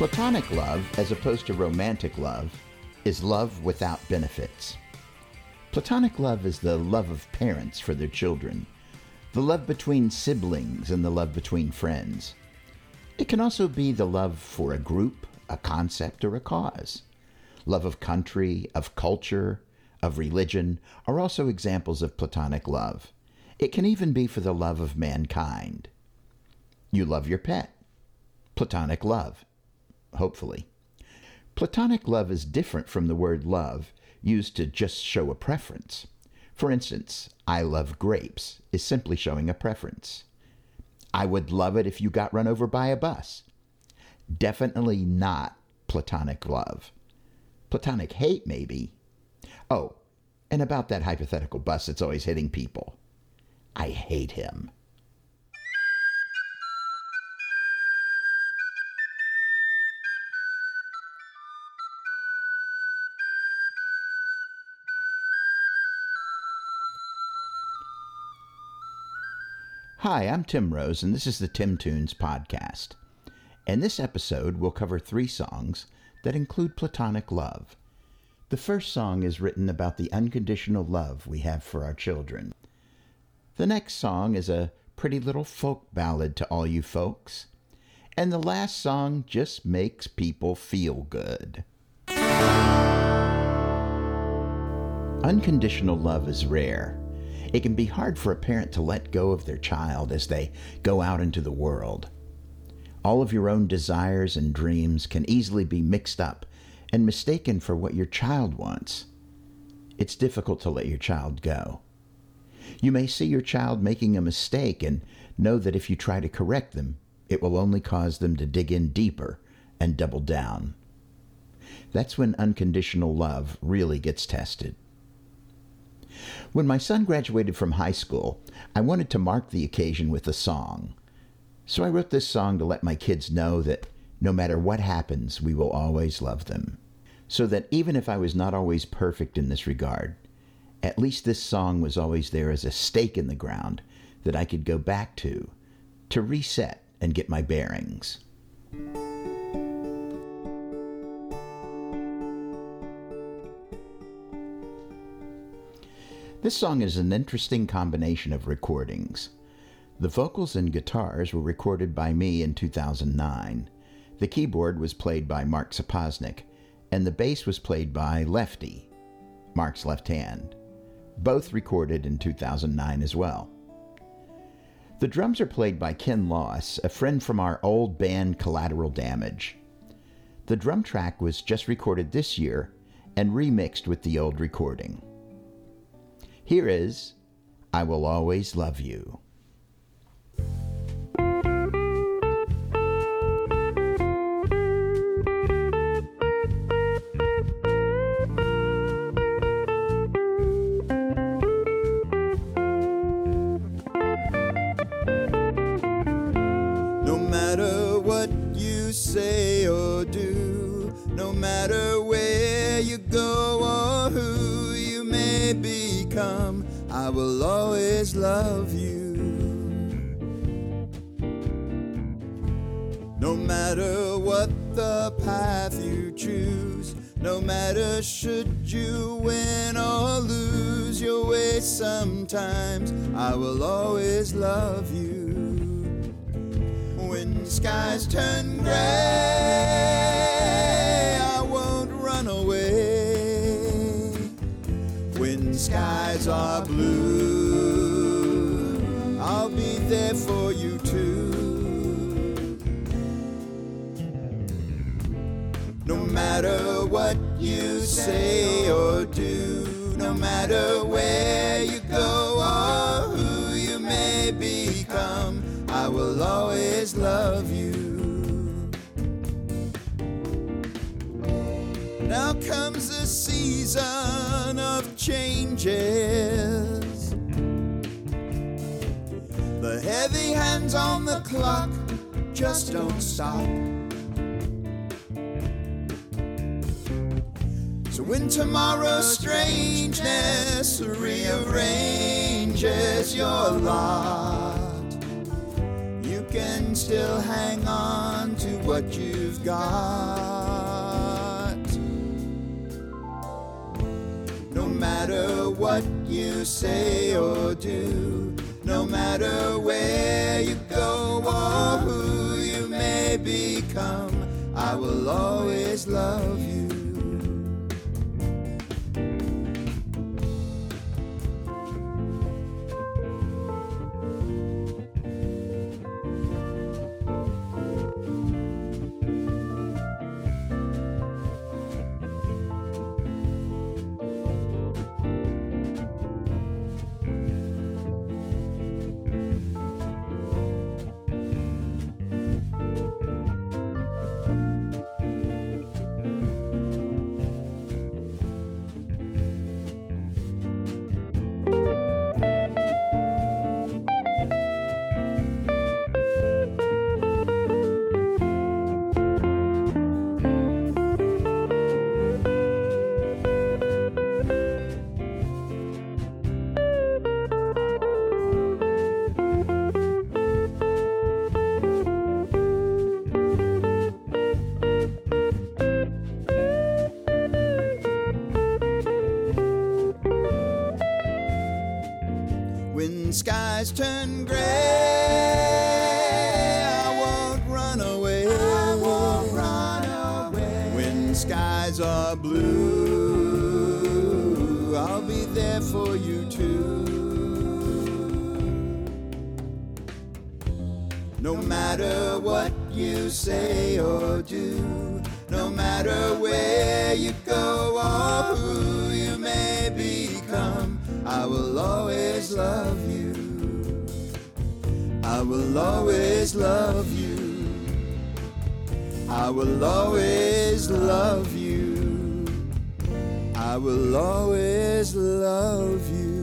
Platonic love, as opposed to romantic love, is love without benefits. Platonic love is the love of parents for their children, the love between siblings, and the love between friends. It can also be the love for a group, a concept, or a cause. Love of country, of culture, of religion are also examples of Platonic love. It can even be for the love of mankind. You love your pet. Platonic love. Hopefully. Platonic love is different from the word love used to just show a preference. For instance, I love grapes is simply showing a preference. I would love it if you got run over by a bus. Definitely not platonic love. Platonic hate, maybe. Oh, and about that hypothetical bus that's always hitting people. I hate him. Hi, I'm Tim Rose, and this is the Tim Tunes Podcast. In this episode, we'll cover three songs that include platonic love. The first song is written about the unconditional love we have for our children. The next song is a pretty little folk ballad to all you folks. And the last song just makes people feel good. Unconditional love is rare. It can be hard for a parent to let go of their child as they go out into the world. All of your own desires and dreams can easily be mixed up and mistaken for what your child wants. It's difficult to let your child go. You may see your child making a mistake and know that if you try to correct them, it will only cause them to dig in deeper and double down. That's when unconditional love really gets tested. When my son graduated from high school, I wanted to mark the occasion with a song. So I wrote this song to let my kids know that no matter what happens, we will always love them. So that even if I was not always perfect in this regard, at least this song was always there as a stake in the ground that I could go back to, to reset and get my bearings. This song is an interesting combination of recordings. The vocals and guitars were recorded by me in 2009. The keyboard was played by Mark Sapoznik, and the bass was played by Lefty, Mark's left hand. Both recorded in 2009 as well. The drums are played by Ken Loss, a friend from our old band Collateral Damage. The drum track was just recorded this year and remixed with the old recording. Here is I Will Always Love You. Will always love you. No matter what the path you choose, no matter should you win or lose your way sometimes, I will always love you when skies turn gray, skies are blue, I'll be there for you too. No matter what you say or do, no matter where you go or who you may become, I will always love you. Now comes the season of changes. The heavy hands on the clock just don't stop. So when tomorrow's strangeness rearranges your lot, you can still hang on to what you've got. Matter what you say or do, no matter where you go or who you may become, I will always love you. Skies are blue, I'll be there for you too. No matter what you say or do, no matter where you go or who you may become, I will always love you. I will always love you. I will always love you. I will always love you.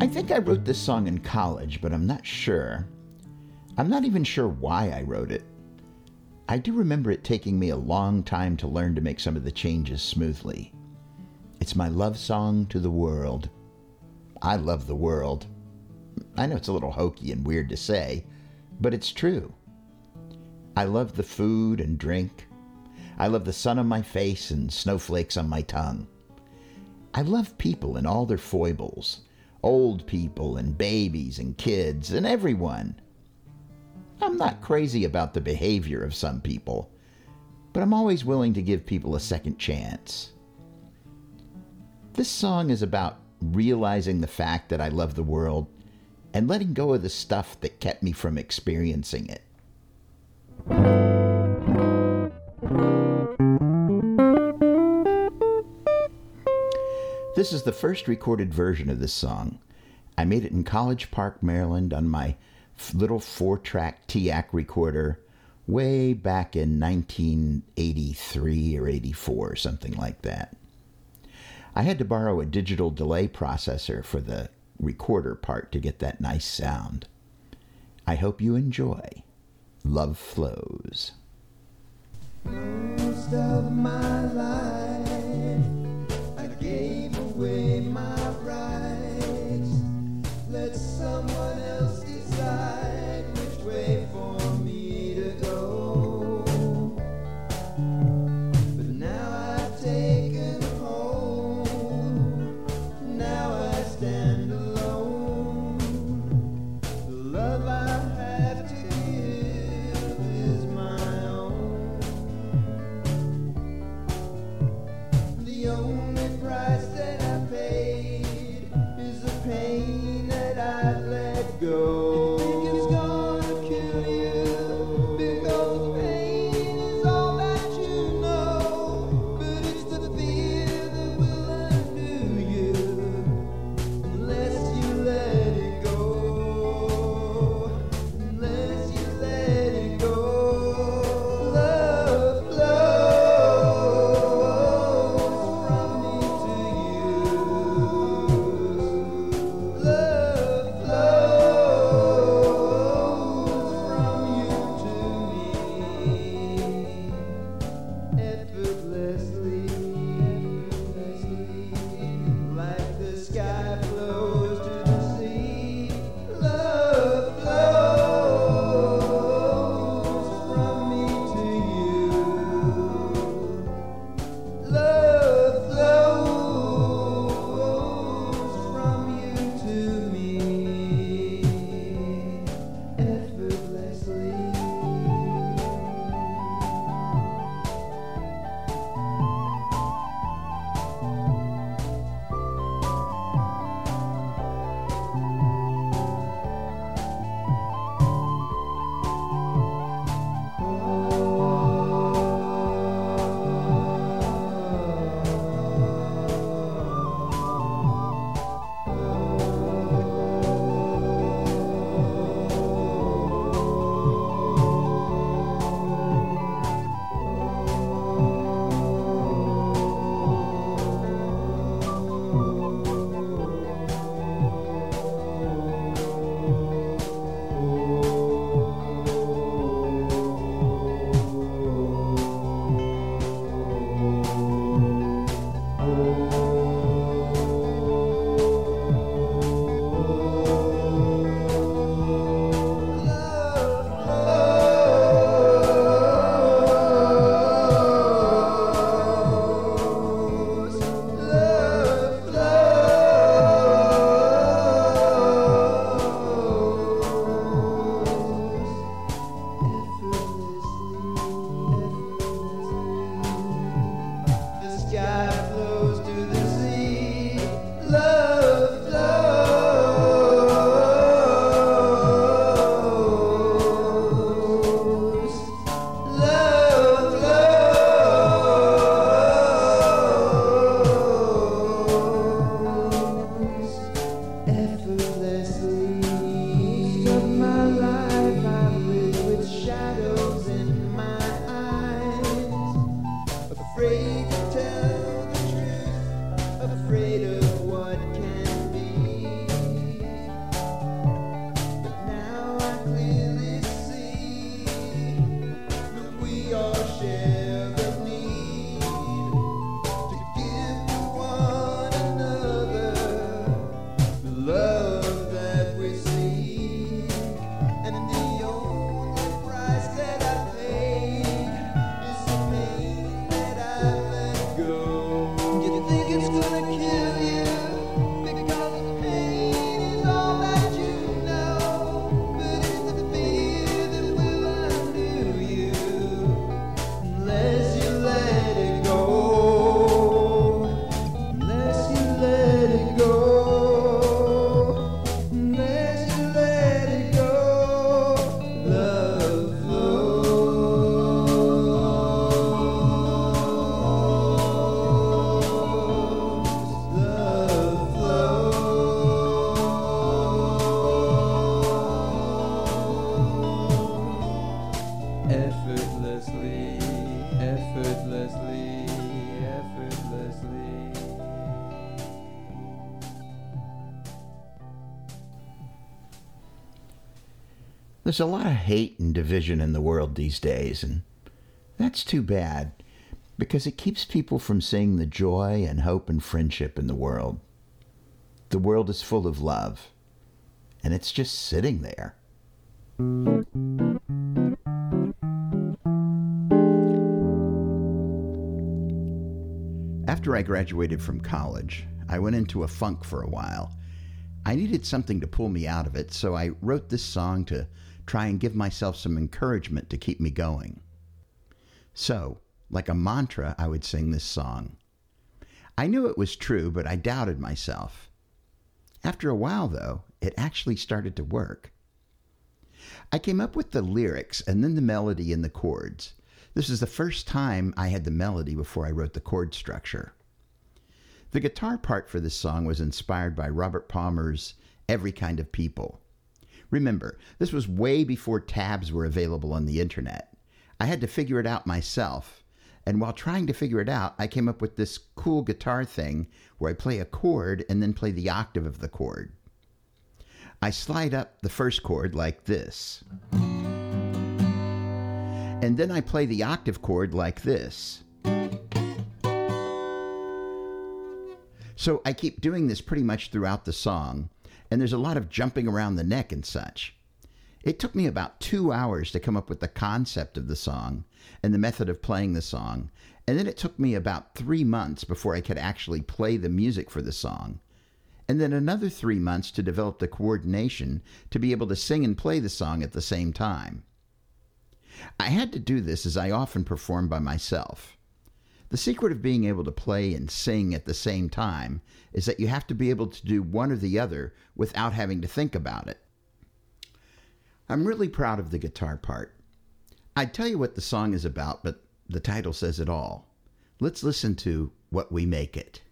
I think I wrote this song in college, but I'm not sure. I'm not even sure why I wrote it. I do remember it taking me a long time to learn to make some of the changes smoothly. It's my love song to the world. I love the world. I know it's a little hokey and weird to say, but it's true. I love the food and drink. I love the sun on my face and snowflakes on my tongue. I love people and all their foibles old people and babies and kids and everyone. I'm not crazy about the behavior of some people, but I'm always willing to give people a second chance. This song is about realizing the fact that I love the world and letting go of the stuff that kept me from experiencing it. This is the first recorded version of this song. I made it in College Park, Maryland on my little four track TAC recorder way back in 1983 or 84, or something like that. I had to borrow a digital delay processor for the recorder part to get that nice sound. I hope you enjoy. Love Flows. Most of my life, I gave away my There's a lot of hate and division in the world these days, and that's too bad because it keeps people from seeing the joy and hope and friendship in the world. The world is full of love, and it's just sitting there. After I graduated from college, I went into a funk for a while. I needed something to pull me out of it, so I wrote this song to try and give myself some encouragement to keep me going. So, like a mantra, I would sing this song. I knew it was true, but I doubted myself. After a while, though, it actually started to work. I came up with the lyrics and then the melody and the chords. This is the first time I had the melody before I wrote the chord structure. The guitar part for this song was inspired by Robert Palmer's Every Kind of People. Remember, this was way before tabs were available on the internet. I had to figure it out myself. And while trying to figure it out, I came up with this cool guitar thing where I play a chord and then play the octave of the chord. I slide up the first chord like this. And then I play the octave chord like this. So I keep doing this pretty much throughout the song and there's a lot of jumping around the neck and such. It took me about two hours to come up with the concept of the song and the method of playing the song, and then it took me about three months before I could actually play the music for the song. And then another three months to develop the coordination to be able to sing and play the song at the same time. I had to do this as I often perform by myself. The secret of being able to play and sing at the same time is that you have to be able to do one or the other without having to think about it. I'm really proud of the guitar part. I'd tell you what the song is about, but the title says it all. Let's listen to What We Make It.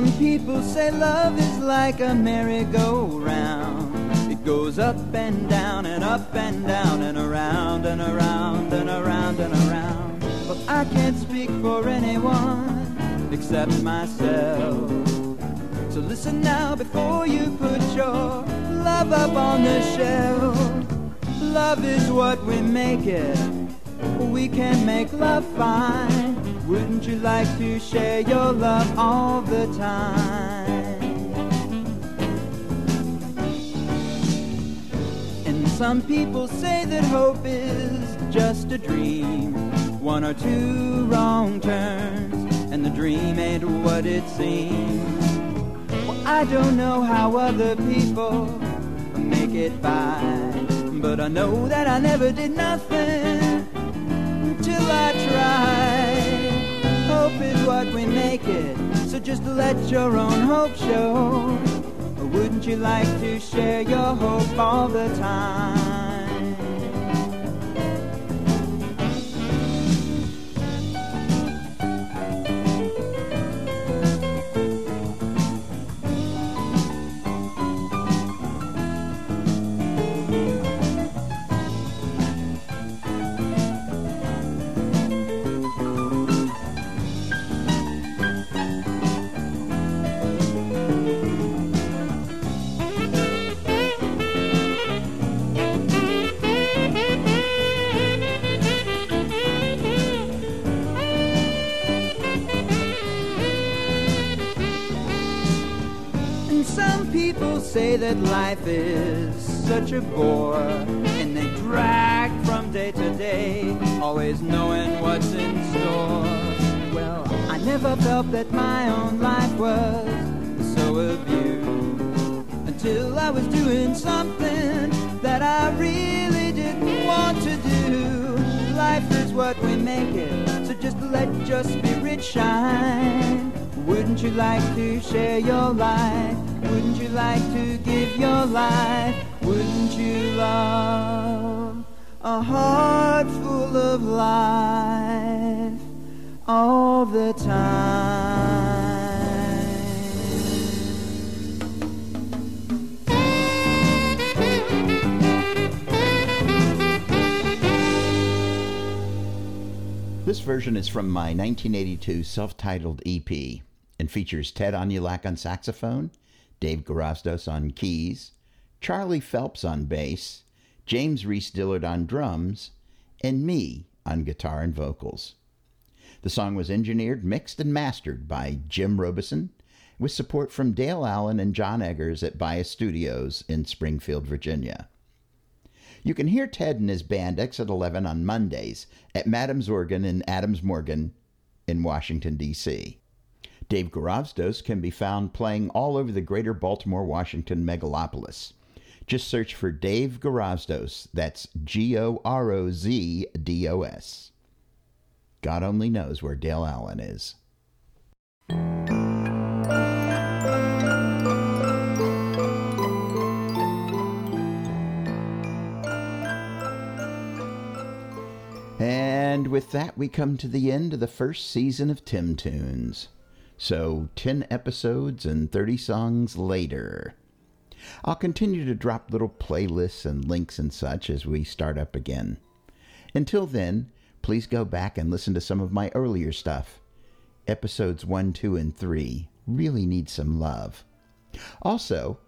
Some people say love is like a merry-go-round. It goes up and down and up and down and around and around and around and around. But I can't speak for anyone except myself. So listen now before you put your love up on the shelf. Love is what we make it. We can make love fine. Wouldn't you like to share your love all the time? And some people say that hope is just a dream. One or two wrong turns, and the dream ain't what it seems. Well, I don't know how other people make it by, but I know that I never did nothing till I tried hope is what we make it. So just let your own hope show. Wouldn't you like to share your hope all the time? Say that life is such a bore, and they drag from day to day, always knowing what's in store. Well, I never felt that my own life was so abused until I was doing something that I really didn't want to do. Life is what we make it, so just let your spirit shine. Wouldn't you like to share your life? Wouldn't you like to give your life? Wouldn't you love a heart full of life all the time? This version is from my 1982 self titled EP and features Ted Onulak on saxophone Dave Gorozdos on keys, Charlie Phelps on bass, James Reese Dillard on drums, and me on guitar and vocals. The song was engineered, mixed, and mastered by Jim Robison, with support from Dale Allen and John Eggers at Bias Studios in Springfield, Virginia. You can hear Ted and his band Exit 11 on Mondays at Madam's Organ in Adams Morgan in Washington, D.C. Dave Gorozdos can be found playing all over the greater Baltimore, Washington megalopolis. Just search for Dave Gorozdos. That's G O R O Z D O S. God only knows where Dale Allen is. And with that, we come to the end of the first season of Tim Tunes. So, 10 episodes and 30 songs later. I'll continue to drop little playlists and links and such as we start up again. Until then, please go back and listen to some of my earlier stuff. Episodes 1, 2, and 3 really need some love. Also,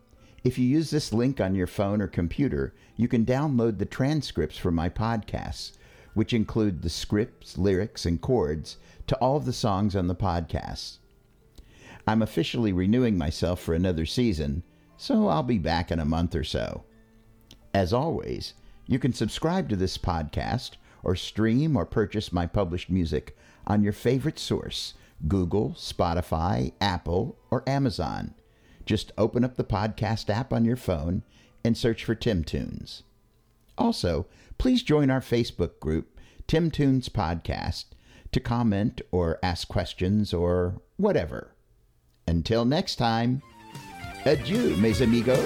if you use this link on your phone or computer, you can download the transcripts for my podcasts, which include the scripts, lyrics, and chords to all of the songs on the podcast. I'm officially renewing myself for another season, so I'll be back in a month or so. As always, you can subscribe to this podcast or stream or purchase my published music on your favorite source Google, Spotify, Apple, or Amazon. Just open up the podcast app on your phone and search for Tim Tunes. Also, please join our Facebook group, Tim Tunes Podcast, to comment or ask questions or whatever. Until next time, adieu, mes amigos.